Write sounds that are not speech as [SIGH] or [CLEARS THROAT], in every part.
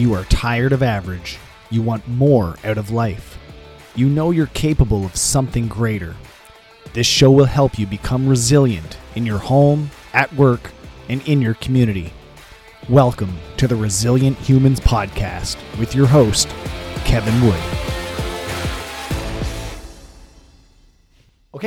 You are tired of average. You want more out of life. You know you're capable of something greater. This show will help you become resilient in your home, at work, and in your community. Welcome to the Resilient Humans Podcast with your host, Kevin Wood.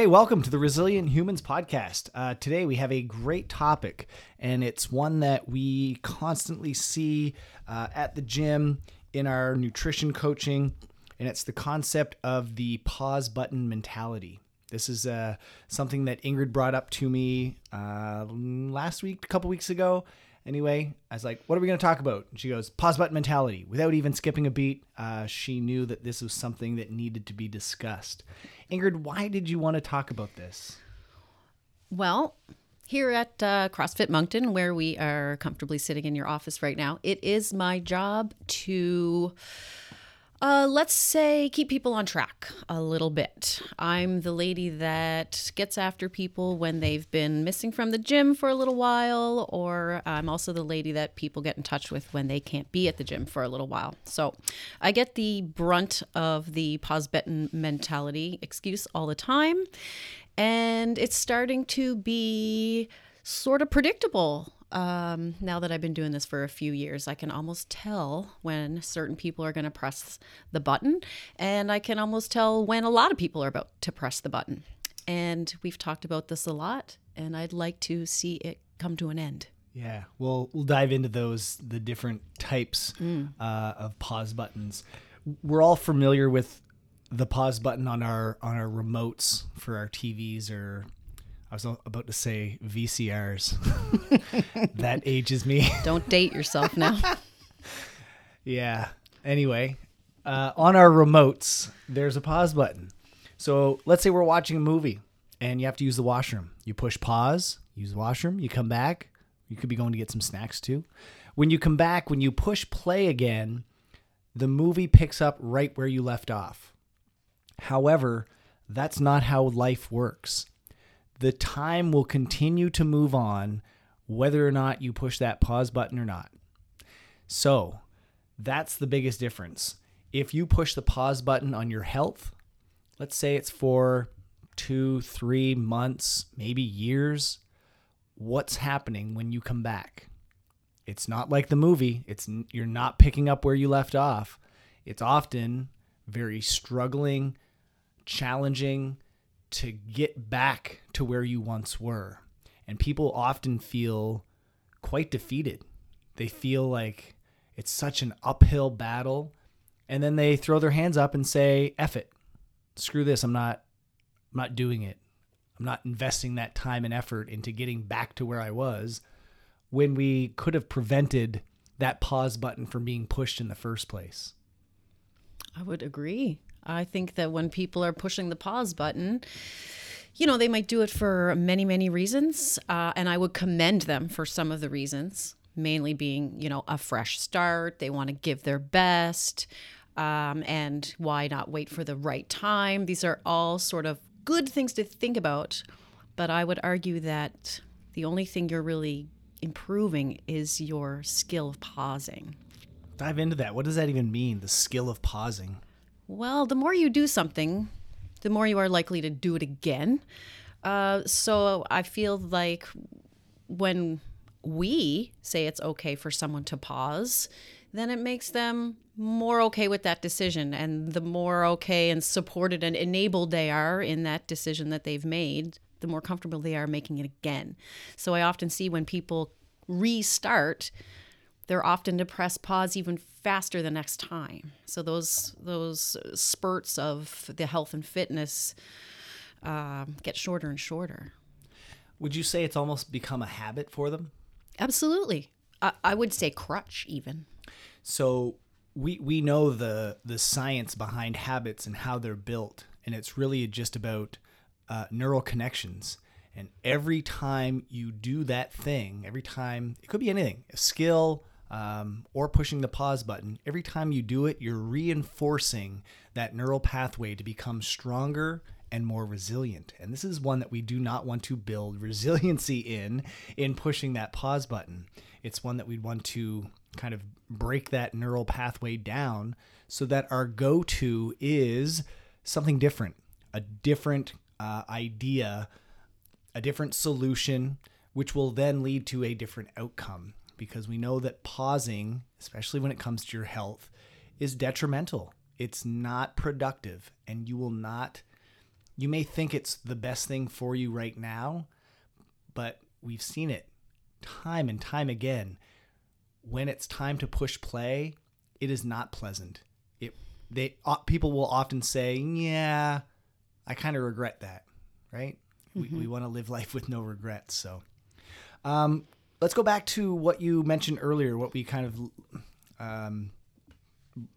Welcome to the Resilient Humans Podcast. Uh, today we have a great topic, and it's one that we constantly see uh, at the gym in our nutrition coaching, and it's the concept of the pause button mentality. This is uh, something that Ingrid brought up to me uh, last week, a couple weeks ago. Anyway, I was like, what are we going to talk about? And she goes, pause button mentality. Without even skipping a beat, uh, she knew that this was something that needed to be discussed. Ingrid, why did you want to talk about this? Well, here at uh, CrossFit Moncton, where we are comfortably sitting in your office right now, it is my job to, uh, let's say, keep people on track a little bit. I'm the lady that gets after people when they've been missing from the gym for a little while, or I'm also the lady that people get in touch with when they can't be at the gym for a little while. So I get the brunt of the button mentality excuse all the time and it's starting to be sort of predictable. Um, now that I've been doing this for a few years, I can almost tell when certain people are going to press the button, and I can almost tell when a lot of people are about to press the button. And we've talked about this a lot, and I'd like to see it come to an end. Yeah, we'll we'll dive into those the different types Mm. uh, of pause buttons. We're all familiar with the pause button on our on our remotes for our TVs or I was about to say VCRs. [LAUGHS] that ages me. [LAUGHS] Don't date yourself now. Yeah. Anyway, uh, on our remotes, there's a pause button. So let's say we're watching a movie and you have to use the washroom. You push pause, use the washroom, you come back. You could be going to get some snacks too. When you come back, when you push play again, the movie picks up right where you left off. However, that's not how life works. The time will continue to move on whether or not you push that pause button or not. So, that's the biggest difference. If you push the pause button on your health, let's say it's for two, three months, maybe years, what's happening when you come back? It's not like the movie. It's you're not picking up where you left off. It's often very struggling, challenging to get back to where you once were. And people often feel quite defeated. They feel like it's such an uphill battle. And then they throw their hands up and say, F it. Screw this. I'm not I'm not doing it. I'm not investing that time and effort into getting back to where I was when we could have prevented that pause button from being pushed in the first place. I would agree. I think that when people are pushing the pause button, you know, they might do it for many, many reasons. Uh, and I would commend them for some of the reasons, mainly being, you know, a fresh start. They want to give their best. Um, and why not wait for the right time? These are all sort of good things to think about. But I would argue that the only thing you're really improving is your skill of pausing. Dive into that. What does that even mean? The skill of pausing. Well, the more you do something, the more you are likely to do it again. Uh, so I feel like when we say it's okay for someone to pause, then it makes them more okay with that decision. And the more okay and supported and enabled they are in that decision that they've made, the more comfortable they are making it again. So I often see when people restart, they're often to press pause even faster the next time. So those those spurts of the health and fitness um, get shorter and shorter. Would you say it's almost become a habit for them? Absolutely, I, I would say crutch even. So we we know the the science behind habits and how they're built, and it's really just about uh, neural connections. And every time you do that thing, every time it could be anything, a skill um, or pushing the pause button. Every time you do it, you're reinforcing that neural pathway to become stronger and more resilient. And this is one that we do not want to build resiliency in in pushing that pause button. It's one that we'd want to kind of break that neural pathway down so that our go to is something different, a different uh, idea, a different solution, which will then lead to a different outcome. Because we know that pausing, especially when it comes to your health, is detrimental. It's not productive, and you will not, you may think it's the best thing for you right now, but we've seen it time and time again. When it's time to push play, it is not pleasant. It they people will often say, "Yeah, I kind of regret that." Right? Mm-hmm. We, we want to live life with no regrets. So, um, let's go back to what you mentioned earlier. What we kind of um,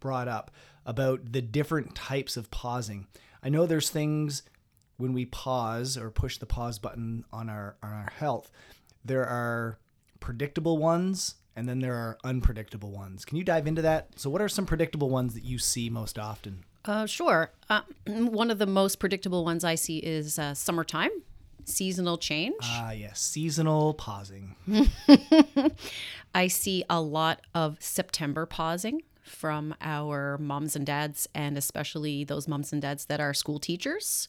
brought up about the different types of pausing. I know there's things when we pause or push the pause button on our on our health. There are predictable ones and then there are unpredictable ones. Can you dive into that? So, what are some predictable ones that you see most often? Uh, sure. Uh, [CLEARS THROAT] one of the most predictable ones I see is uh, summertime, seasonal change. Ah, yes, seasonal pausing. [LAUGHS] I see a lot of September pausing from our moms and dads, and especially those moms and dads that are school teachers.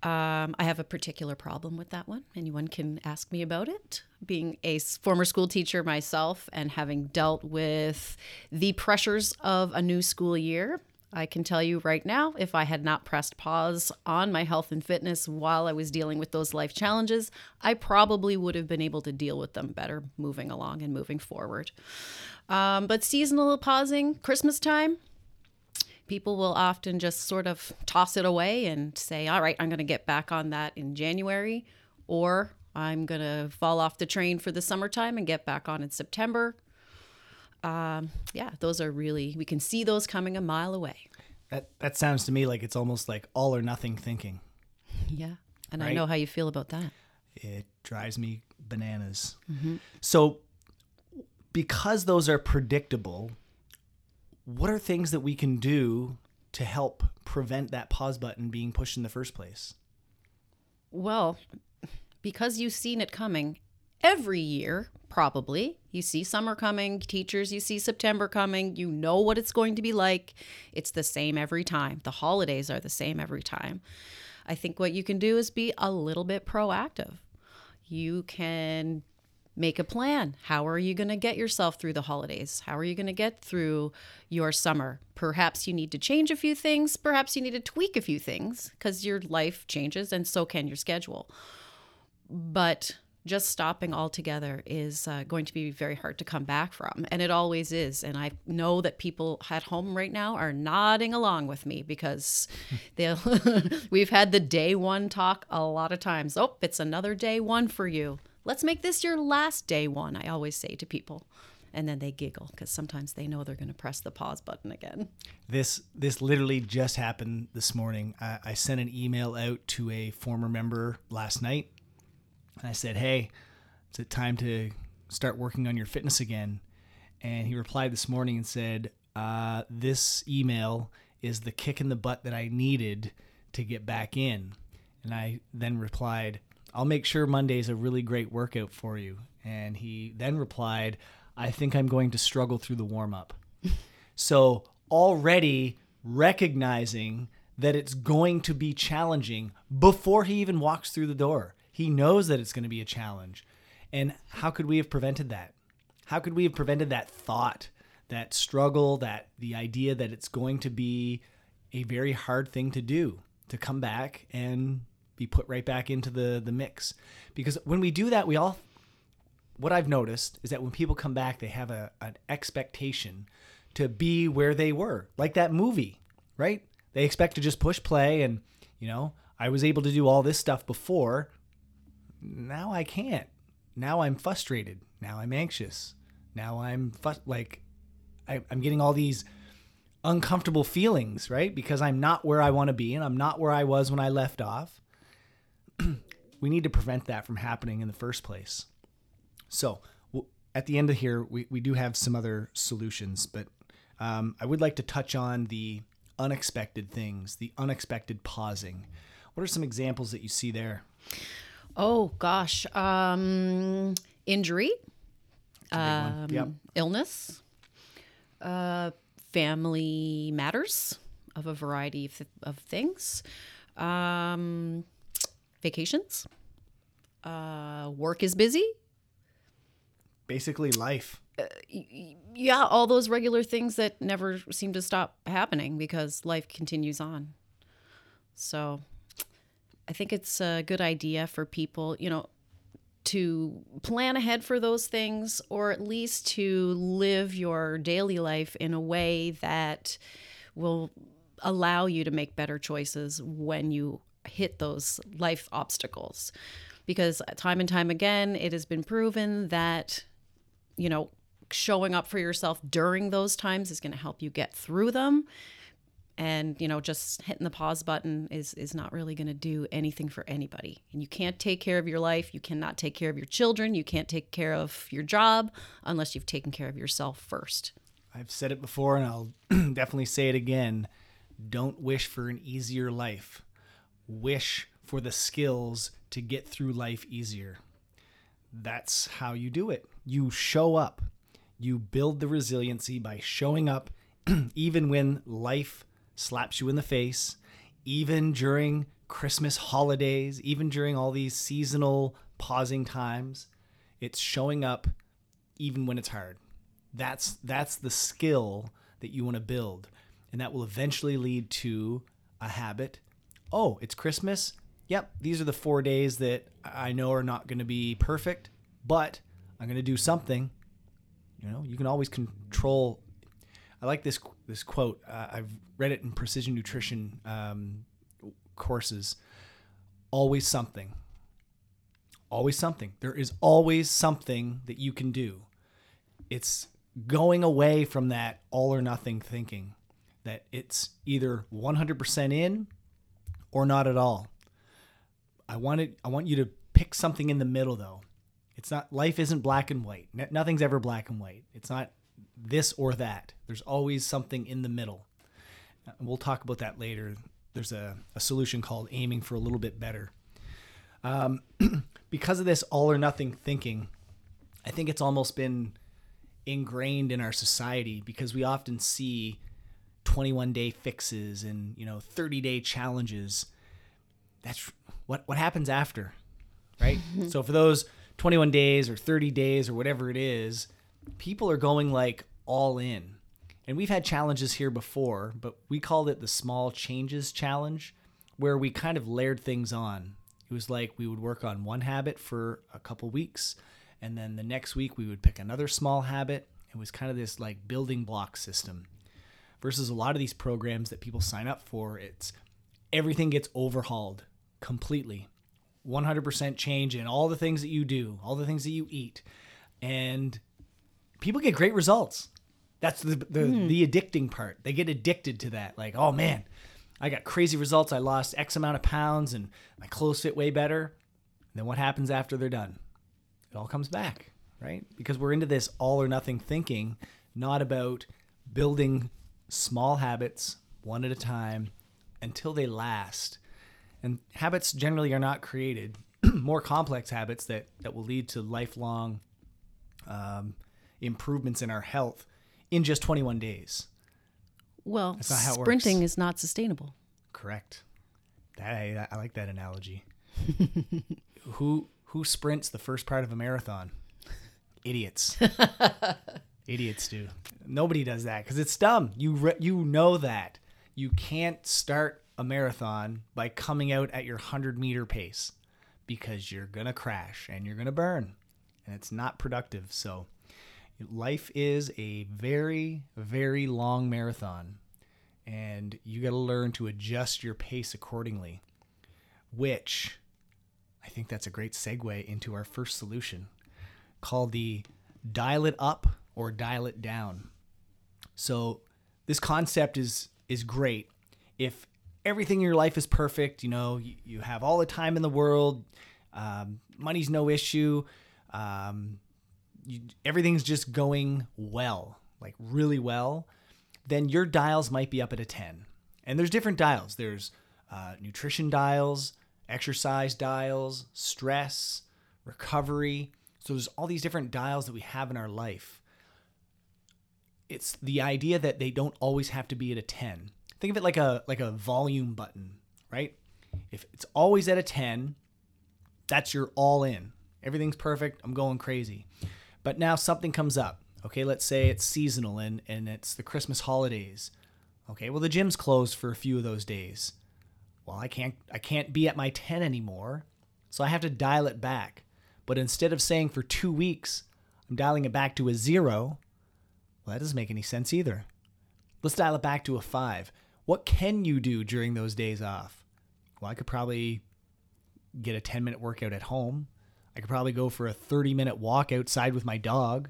Um, I have a particular problem with that one. Anyone can ask me about it. Being a former school teacher myself and having dealt with the pressures of a new school year, I can tell you right now if I had not pressed pause on my health and fitness while I was dealing with those life challenges, I probably would have been able to deal with them better moving along and moving forward. Um, but seasonal pausing, Christmas time, people will often just sort of toss it away and say, all right, I'm going to get back on that in January, or I'm going to fall off the train for the summertime and get back on in September. Um, yeah, those are really, we can see those coming a mile away. That, that sounds to me like it's almost like all or nothing thinking. [LAUGHS] Yeah. And right? I know how you feel about that. It drives me bananas. Mm-hmm. So, because those are predictable, what are things that we can do to help prevent that pause button being pushed in the first place? Well, because you've seen it coming every year, probably. You see summer coming, teachers, you see September coming, you know what it's going to be like. It's the same every time. The holidays are the same every time. I think what you can do is be a little bit proactive. You can make a plan. How are you going to get yourself through the holidays? How are you going to get through your summer? Perhaps you need to change a few things. Perhaps you need to tweak a few things because your life changes and so can your schedule. But just stopping altogether is uh, going to be very hard to come back from. And it always is. And I know that people at home right now are nodding along with me because [LAUGHS] they'll [LAUGHS] we've had the day one talk a lot of times. Oh, it's another day one for you. Let's make this your last day one, I always say to people. And then they giggle because sometimes they know they're going to press the pause button again. This this literally just happened this morning. I, I sent an email out to a former member last night, and I said, "Hey, is it time to start working on your fitness again?" And he replied this morning and said, uh, "This email is the kick in the butt that I needed to get back in." And I then replied, I'll make sure Monday's a really great workout for you. And he then replied, I think I'm going to struggle through the warm up. [LAUGHS] so already recognizing that it's going to be challenging before he even walks through the door. He knows that it's going to be a challenge. And how could we have prevented that? How could we have prevented that thought, that struggle, that the idea that it's going to be a very hard thing to do to come back and be put right back into the the mix because when we do that we all what I've noticed is that when people come back they have a an expectation to be where they were like that movie right they expect to just push play and you know I was able to do all this stuff before now I can't now I'm frustrated now I'm anxious now I'm fu- like I, I'm getting all these uncomfortable feelings, right? Because I'm not where I want to be and I'm not where I was when I left off. [CLEARS THROAT] we need to prevent that from happening in the first place. So, at the end of here, we, we do have some other solutions, but um, I would like to touch on the unexpected things, the unexpected pausing. What are some examples that you see there? Oh, gosh. Um, injury. It's a big one. um, Yep. illness, uh, family matters of a variety of, of things, um, vacations, uh, work is busy. Basically, life. Yeah, all those regular things that never seem to stop happening because life continues on. So I think it's a good idea for people, you know, to plan ahead for those things or at least to live your daily life in a way that will allow you to make better choices when you hit those life obstacles. Because time and time again, it has been proven that, you know, showing up for yourself during those times is going to help you get through them and you know just hitting the pause button is is not really going to do anything for anybody and you can't take care of your life you cannot take care of your children you can't take care of your job unless you've taken care of yourself first I've said it before and I'll [CLEARS THROAT] definitely say it again. Don't wish for an easier life. Wish for the skills to get through life easier. That's how you do it. You show up. You build the resiliency by showing up [CLEARS THROAT] even when life slaps you in the face, even during Christmas holidays, even during all these seasonal pausing times. It's showing up even when it's hard. That's that's the skill that you want to build, and that will eventually lead to a habit. Oh, it's Christmas. Yep, these are the 4 days that I know are not going to be perfect, but I'm going to do something. You know, you can always control I like this this quote. Uh, I've read it in precision nutrition um, courses. Always something. Always something. There is always something that you can do. It's going away from that all or nothing thinking that it's either 100% in or not at all. I want it, I want you to pick something in the middle though. It's not life isn't black and white. Nothing's ever black and white. It's not this or that. There's always something in the middle. And we'll talk about that later. There's a, a solution called aiming for a little bit better. Um, [CLEARS THROAT] because of this all or nothing thinking, I think it's almost been ingrained in our society because we often see 21 day fixes and you know 30 day challenges. That's what what happens after, right? [LAUGHS] so for those 21 days or 30 days or whatever it is, people are going like all in. And we've had challenges here before, but we called it the small changes challenge, where we kind of layered things on. It was like we would work on one habit for a couple weeks, and then the next week we would pick another small habit. It was kind of this like building block system. Versus a lot of these programs that people sign up for, it's everything gets overhauled completely. 100% change in all the things that you do, all the things that you eat. And people get great results. That's the the, the addicting part. They get addicted to that. Like, oh man, I got crazy results. I lost X amount of pounds and my clothes fit way better. then what happens after they're done? It all comes back, right? Because we're into this all or nothing thinking, not about building small habits one at a time until they last. And habits generally are not created. [CLEARS THROAT] More complex habits that, that will lead to lifelong um, improvements in our health in just 21 days. well sprinting is not sustainable Correct. That, I, I like that analogy. [LAUGHS] who who sprints the first part of a marathon? Idiots. [LAUGHS] Idiots do. Nobody does that because it's dumb. You re- you know that you can't start a marathon by coming out at your hundred meter pace because you're gonna crash and you're gonna burn, and it's not productive. So, life is a very very long marathon and you got to learn to adjust your pace accordingly, which I think that's a great segue into our first solution called the dial it up or dial it down. So this concept is is great if everything in your life is perfect, you know, you, you have all the time in the world, um, money's no issue, um, you, everything's just going well, like really well then your dials might be up at a 10. And there's different dials. There's uh, nutrition dials, exercise dials, stress, recovery. So there's all these different dials that we have in our life. It's the idea that they don't always have to be at a 10. Think of it like a like a volume button, right? If it's always at a 10, that's your all in. Everything's perfect. I'm going crazy. But now something comes up. Okay, let's say it's seasonal and, and it's the Christmas holidays. Okay, well the gym's closed for a few of those days. Well, I can't I can't be at my 10 anymore. So I have to dial it back. But instead of saying for 2 weeks, I'm dialing it back to a 0, well that doesn't make any sense either. Let's dial it back to a 5. What can you do during those days off? Well, I could probably get a 10 minute workout at home. I could probably go for a 30 minute walk outside with my dog.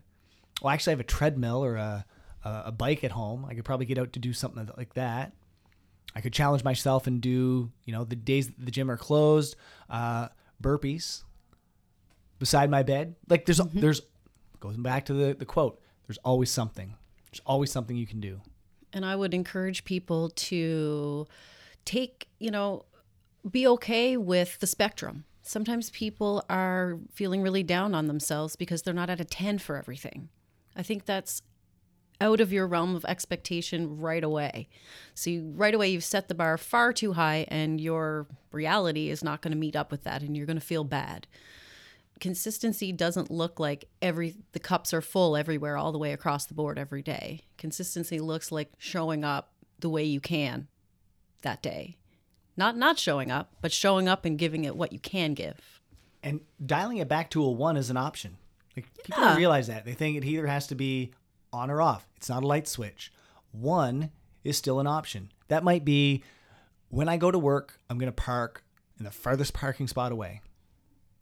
Well, actually, I have a treadmill or a, a, a bike at home. I could probably get out to do something like that. I could challenge myself and do, you know, the days the gym are closed, uh, burpees beside my bed. Like there's, mm-hmm. there's, goes back to the, the quote, there's always something. There's always something you can do. And I would encourage people to take, you know, be okay with the spectrum. Sometimes people are feeling really down on themselves because they're not at a 10 for everything. I think that's out of your realm of expectation right away. So, you, right away, you've set the bar far too high, and your reality is not going to meet up with that, and you're going to feel bad. Consistency doesn't look like every the cups are full everywhere all the way across the board every day. Consistency looks like showing up the way you can that day not not showing up, but showing up and giving it what you can give. And dialing it back to a one is an option. Like people yeah. don't realize that. They think it either has to be on or off. It's not a light switch. One is still an option. That might be when I go to work, I'm going to park in the farthest parking spot away.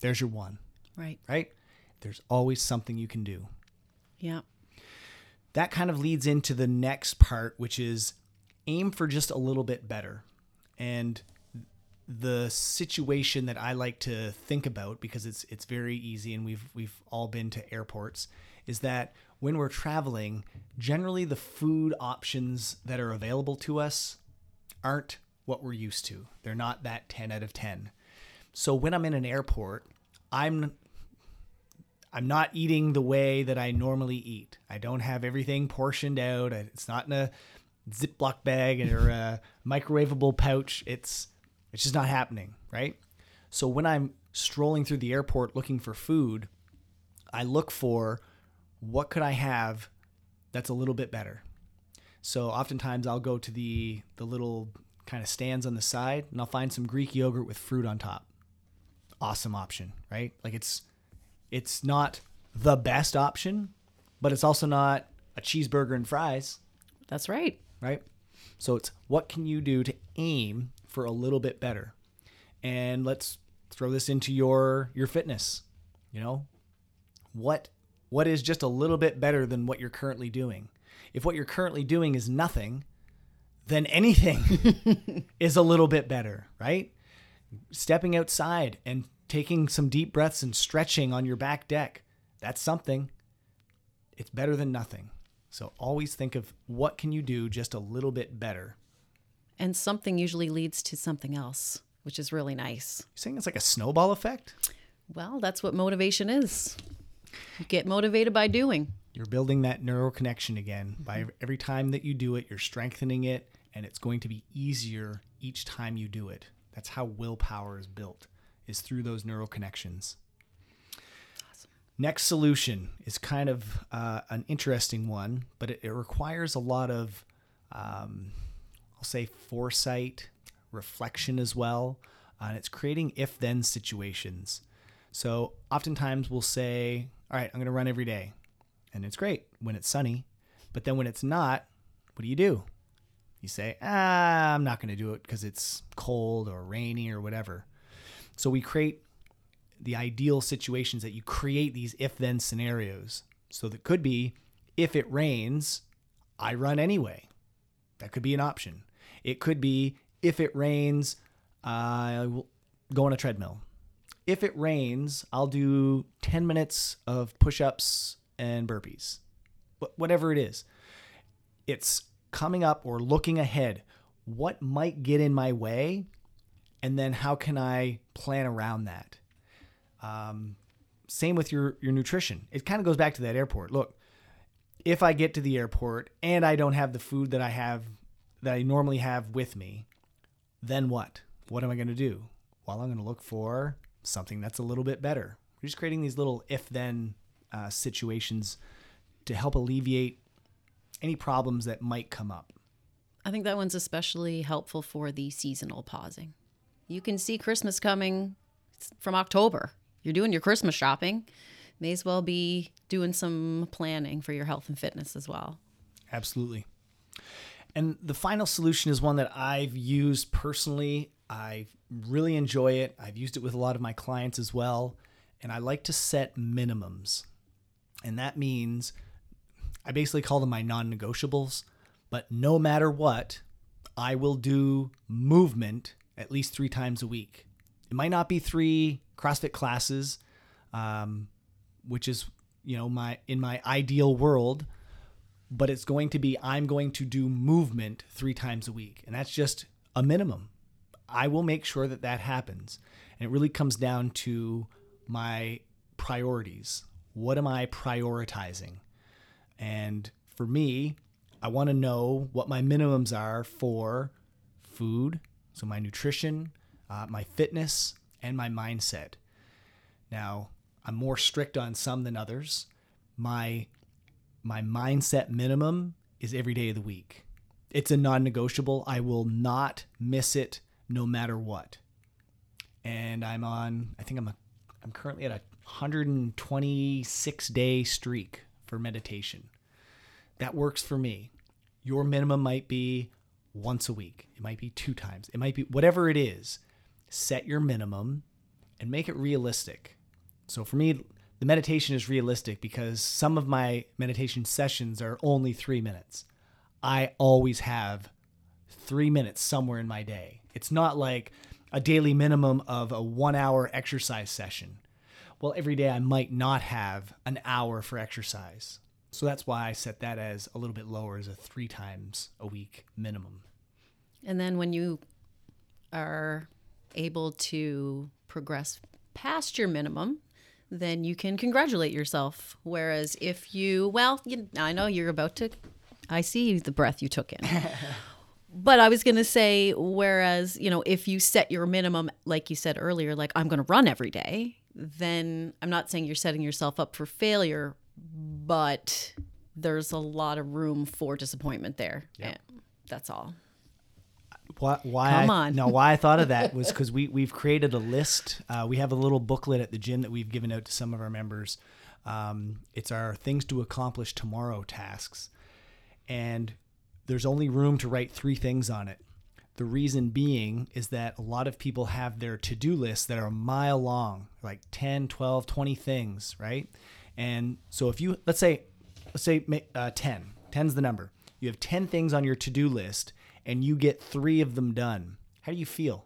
There's your one. Right. Right? There's always something you can do. Yeah. That kind of leads into the next part, which is aim for just a little bit better. And the situation that I like to think about because it's it's very easy and we've we've all been to airports is that when we're traveling, generally the food options that are available to us aren't what we're used to. They're not that 10 out of 10. So when I'm in an airport, I'm I'm not eating the way that I normally eat. I don't have everything portioned out. It's not in a Ziploc bag or a [LAUGHS] microwavable pouch. It's it's just not happening, right? So when I'm strolling through the airport looking for food, I look for what could I have that's a little bit better. So oftentimes I'll go to the the little kind of stands on the side and I'll find some Greek yogurt with fruit on top. Awesome option, right? Like it's it's not the best option, but it's also not a cheeseburger and fries. That's right right? So it's what can you do to aim for a little bit better? And let's throw this into your your fitness. You know, what what is just a little bit better than what you're currently doing? If what you're currently doing is nothing, then anything [LAUGHS] is a little bit better, right? Stepping outside and taking some deep breaths and stretching on your back deck, that's something. It's better than nothing. So always think of what can you do just a little bit better. And something usually leads to something else, which is really nice. You're saying it's like a snowball effect? Well, that's what motivation is. You get motivated by doing. You're building that neural connection again. Mm-hmm. By every time that you do it, you're strengthening it, and it's going to be easier each time you do it. That's how willpower is built, is through those neural connections. Next solution is kind of uh, an interesting one, but it, it requires a lot of, um, I'll say, foresight, reflection as well. Uh, and it's creating if then situations. So oftentimes we'll say, All right, I'm going to run every day. And it's great when it's sunny. But then when it's not, what do you do? You say, ah, I'm not going to do it because it's cold or rainy or whatever. So we create the ideal situations that you create these if then scenarios. So that could be if it rains, I run anyway. That could be an option. It could be if it rains, I will go on a treadmill. If it rains, I'll do 10 minutes of push ups and burpees. Whatever it is, it's coming up or looking ahead. What might get in my way? And then how can I plan around that? Um, same with your your nutrition. It kind of goes back to that airport. Look, if I get to the airport and I don't have the food that I have that I normally have with me, then what? What am I going to do? Well, I'm going to look for something that's a little bit better. We're just creating these little if then uh, situations to help alleviate any problems that might come up. I think that one's especially helpful for the seasonal pausing. You can see Christmas coming from October. You're doing your Christmas shopping. May as well be doing some planning for your health and fitness as well. Absolutely. And the final solution is one that I've used personally. I really enjoy it. I've used it with a lot of my clients as well. And I like to set minimums. And that means I basically call them my non negotiables. But no matter what, I will do movement at least three times a week. It might not be three CrossFit classes, um, which is you know my in my ideal world, but it's going to be I'm going to do movement three times a week, and that's just a minimum. I will make sure that that happens, and it really comes down to my priorities. What am I prioritizing? And for me, I want to know what my minimums are for food, so my nutrition, uh, my fitness, and my mindset. Now, I'm more strict on some than others. My my mindset minimum is every day of the week. It's a non-negotiable. I will not miss it no matter what. And I'm on I think I'm a I'm currently at a 126 day streak for meditation. That works for me. Your minimum might be once a week. It might be two times. It might be whatever it is. Set your minimum and make it realistic. So for me, the meditation is realistic because some of my meditation sessions are only three minutes. I always have three minutes somewhere in my day. It's not like a daily minimum of a one hour exercise session. Well, every day I might not have an hour for exercise. So that's why I set that as a little bit lower as a three times a week minimum. And then when you are able to progress past your minimum, then you can congratulate yourself. Whereas if you, well, you, I know you're about to, I see the breath you took in. [LAUGHS] but I was going to say, whereas, you know, if you set your minimum, like you said earlier, like I'm going to run every day, then I'm not saying you're setting yourself up for failure, but there's a lot of room for disappointment there. Yep. that's all. Why, why Come I, on. no, why I thought of that was [LAUGHS] because we, we've created a list. Uh, we have a little booklet at the gym that we've given out to some of our members. Um, it's our things to accomplish tomorrow tasks. And there's only room to write three things on it. The reason being is that a lot of people have their to do lists that are a mile long, like 10, 12, 20 things, right? And so if you, let's say, let's say uh, 10, 10's the number. You have 10 things on your to do list and you get three of them done. How do you feel?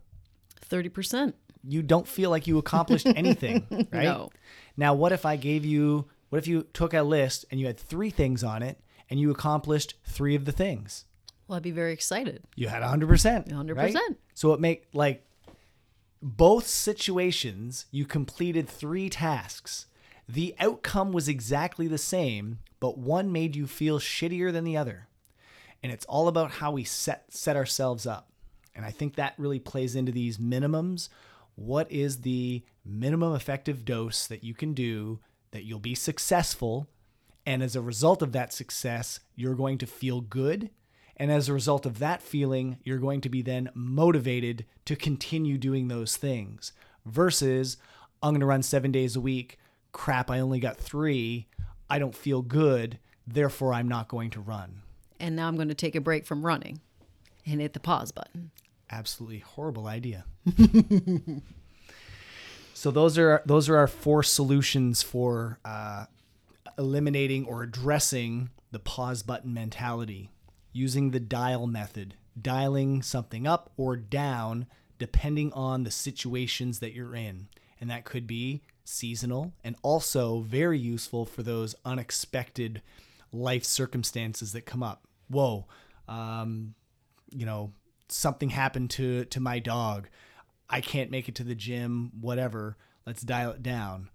30%. You don't feel like you accomplished [LAUGHS] anything, right? No. Now, what if I gave you, what if you took a list and you had three things on it and you accomplished three of the things? Well, I'd be very excited. You had 100%. 100%. Right? So it make like both situations, you completed three tasks. The outcome was exactly the same, but one made you feel shittier than the other. And it's all about how we set set ourselves up. And I think that really plays into these minimums. What is the minimum effective dose that you can do that you'll be successful? And as a result of that success, you're going to feel good and as a result of that feeling, you're going to be then motivated to continue doing those things versus I'm going to run seven days a week. Crap, I only got three. I don't feel good. Therefore, I'm not going to run. And now I'm going to take a break from running and hit the pause button. Absolutely horrible idea. [LAUGHS] so those are those are our four solutions for uh, eliminating or addressing the pause button mentality using the dial method, dialing something up or down depending on the situations that you're in. And that could be seasonal and also very useful for those unexpected life circumstances that come up. Whoa, um, you know, something happened to to my dog. I can't make it to the gym, whatever. Let's dial it down.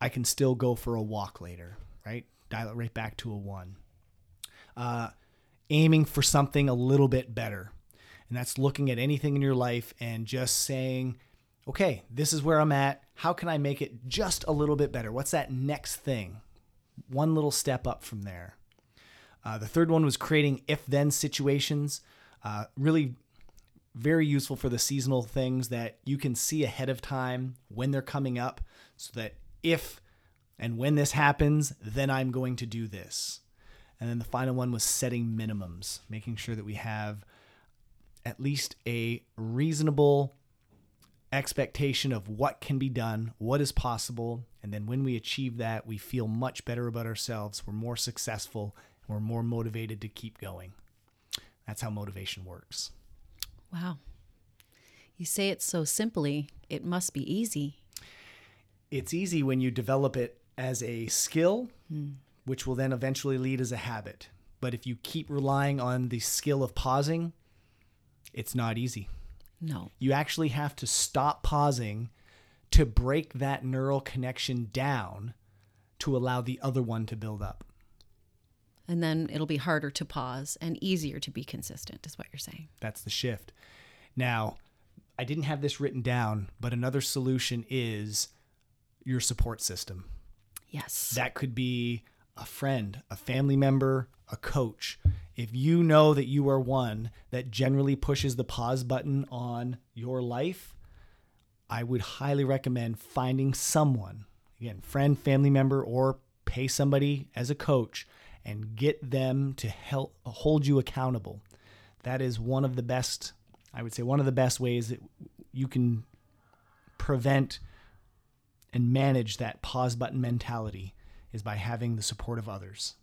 I can still go for a walk later, right? Dial it right back to a one. Uh, aiming for something a little bit better. And that's looking at anything in your life and just saying, okay, this is where I'm at. How can I make it just a little bit better? What's that next thing? One little step up from there. Uh, the third one was creating if then situations. Uh, really very useful for the seasonal things that you can see ahead of time when they're coming up so that if and when this happens, then I'm going to do this. And then the final one was setting minimums, making sure that we have at least a reasonable expectation of what can be done, what is possible. And then when we achieve that, we feel much better about ourselves. We're more successful. We're more motivated to keep going. That's how motivation works. Wow. You say it so simply, it must be easy. It's easy when you develop it as a skill, hmm. which will then eventually lead as a habit. But if you keep relying on the skill of pausing, it's not easy. No. You actually have to stop pausing to break that neural connection down to allow the other one to build up. And then it'll be harder to pause and easier to be consistent, is what you're saying. That's the shift. Now, I didn't have this written down, but another solution is your support system. Yes. That could be a friend, a family member, a coach. If you know that you are one that generally pushes the pause button on your life, I would highly recommend finding someone, again, friend, family member, or pay somebody as a coach and get them to help hold you accountable. That is one of the best, I would say, one of the best ways that you can prevent and manage that pause button mentality is by having the support of others.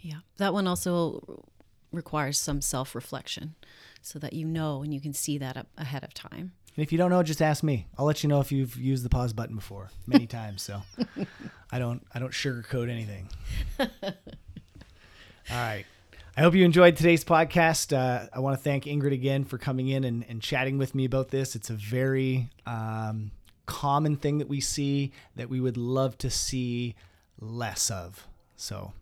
Yeah. That one also requires some self reflection so that you know and you can see that up ahead of time. And if you don't know, just ask me. I'll let you know if you've used the pause button before many [LAUGHS] times. So I don't I don't sugarcoat anything. [LAUGHS] All right. I hope you enjoyed today's podcast. Uh, I want to thank Ingrid again for coming in and, and chatting with me about this. It's a very um, common thing that we see that we would love to see less of. So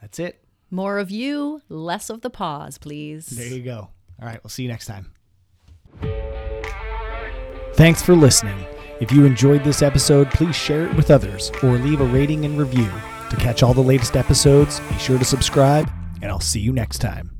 that's it. More of you, less of the pause, please. There you go. All right. We'll see you next time. Thanks for listening. If you enjoyed this episode, please share it with others or leave a rating and review. To catch all the latest episodes, be sure to subscribe, and I'll see you next time.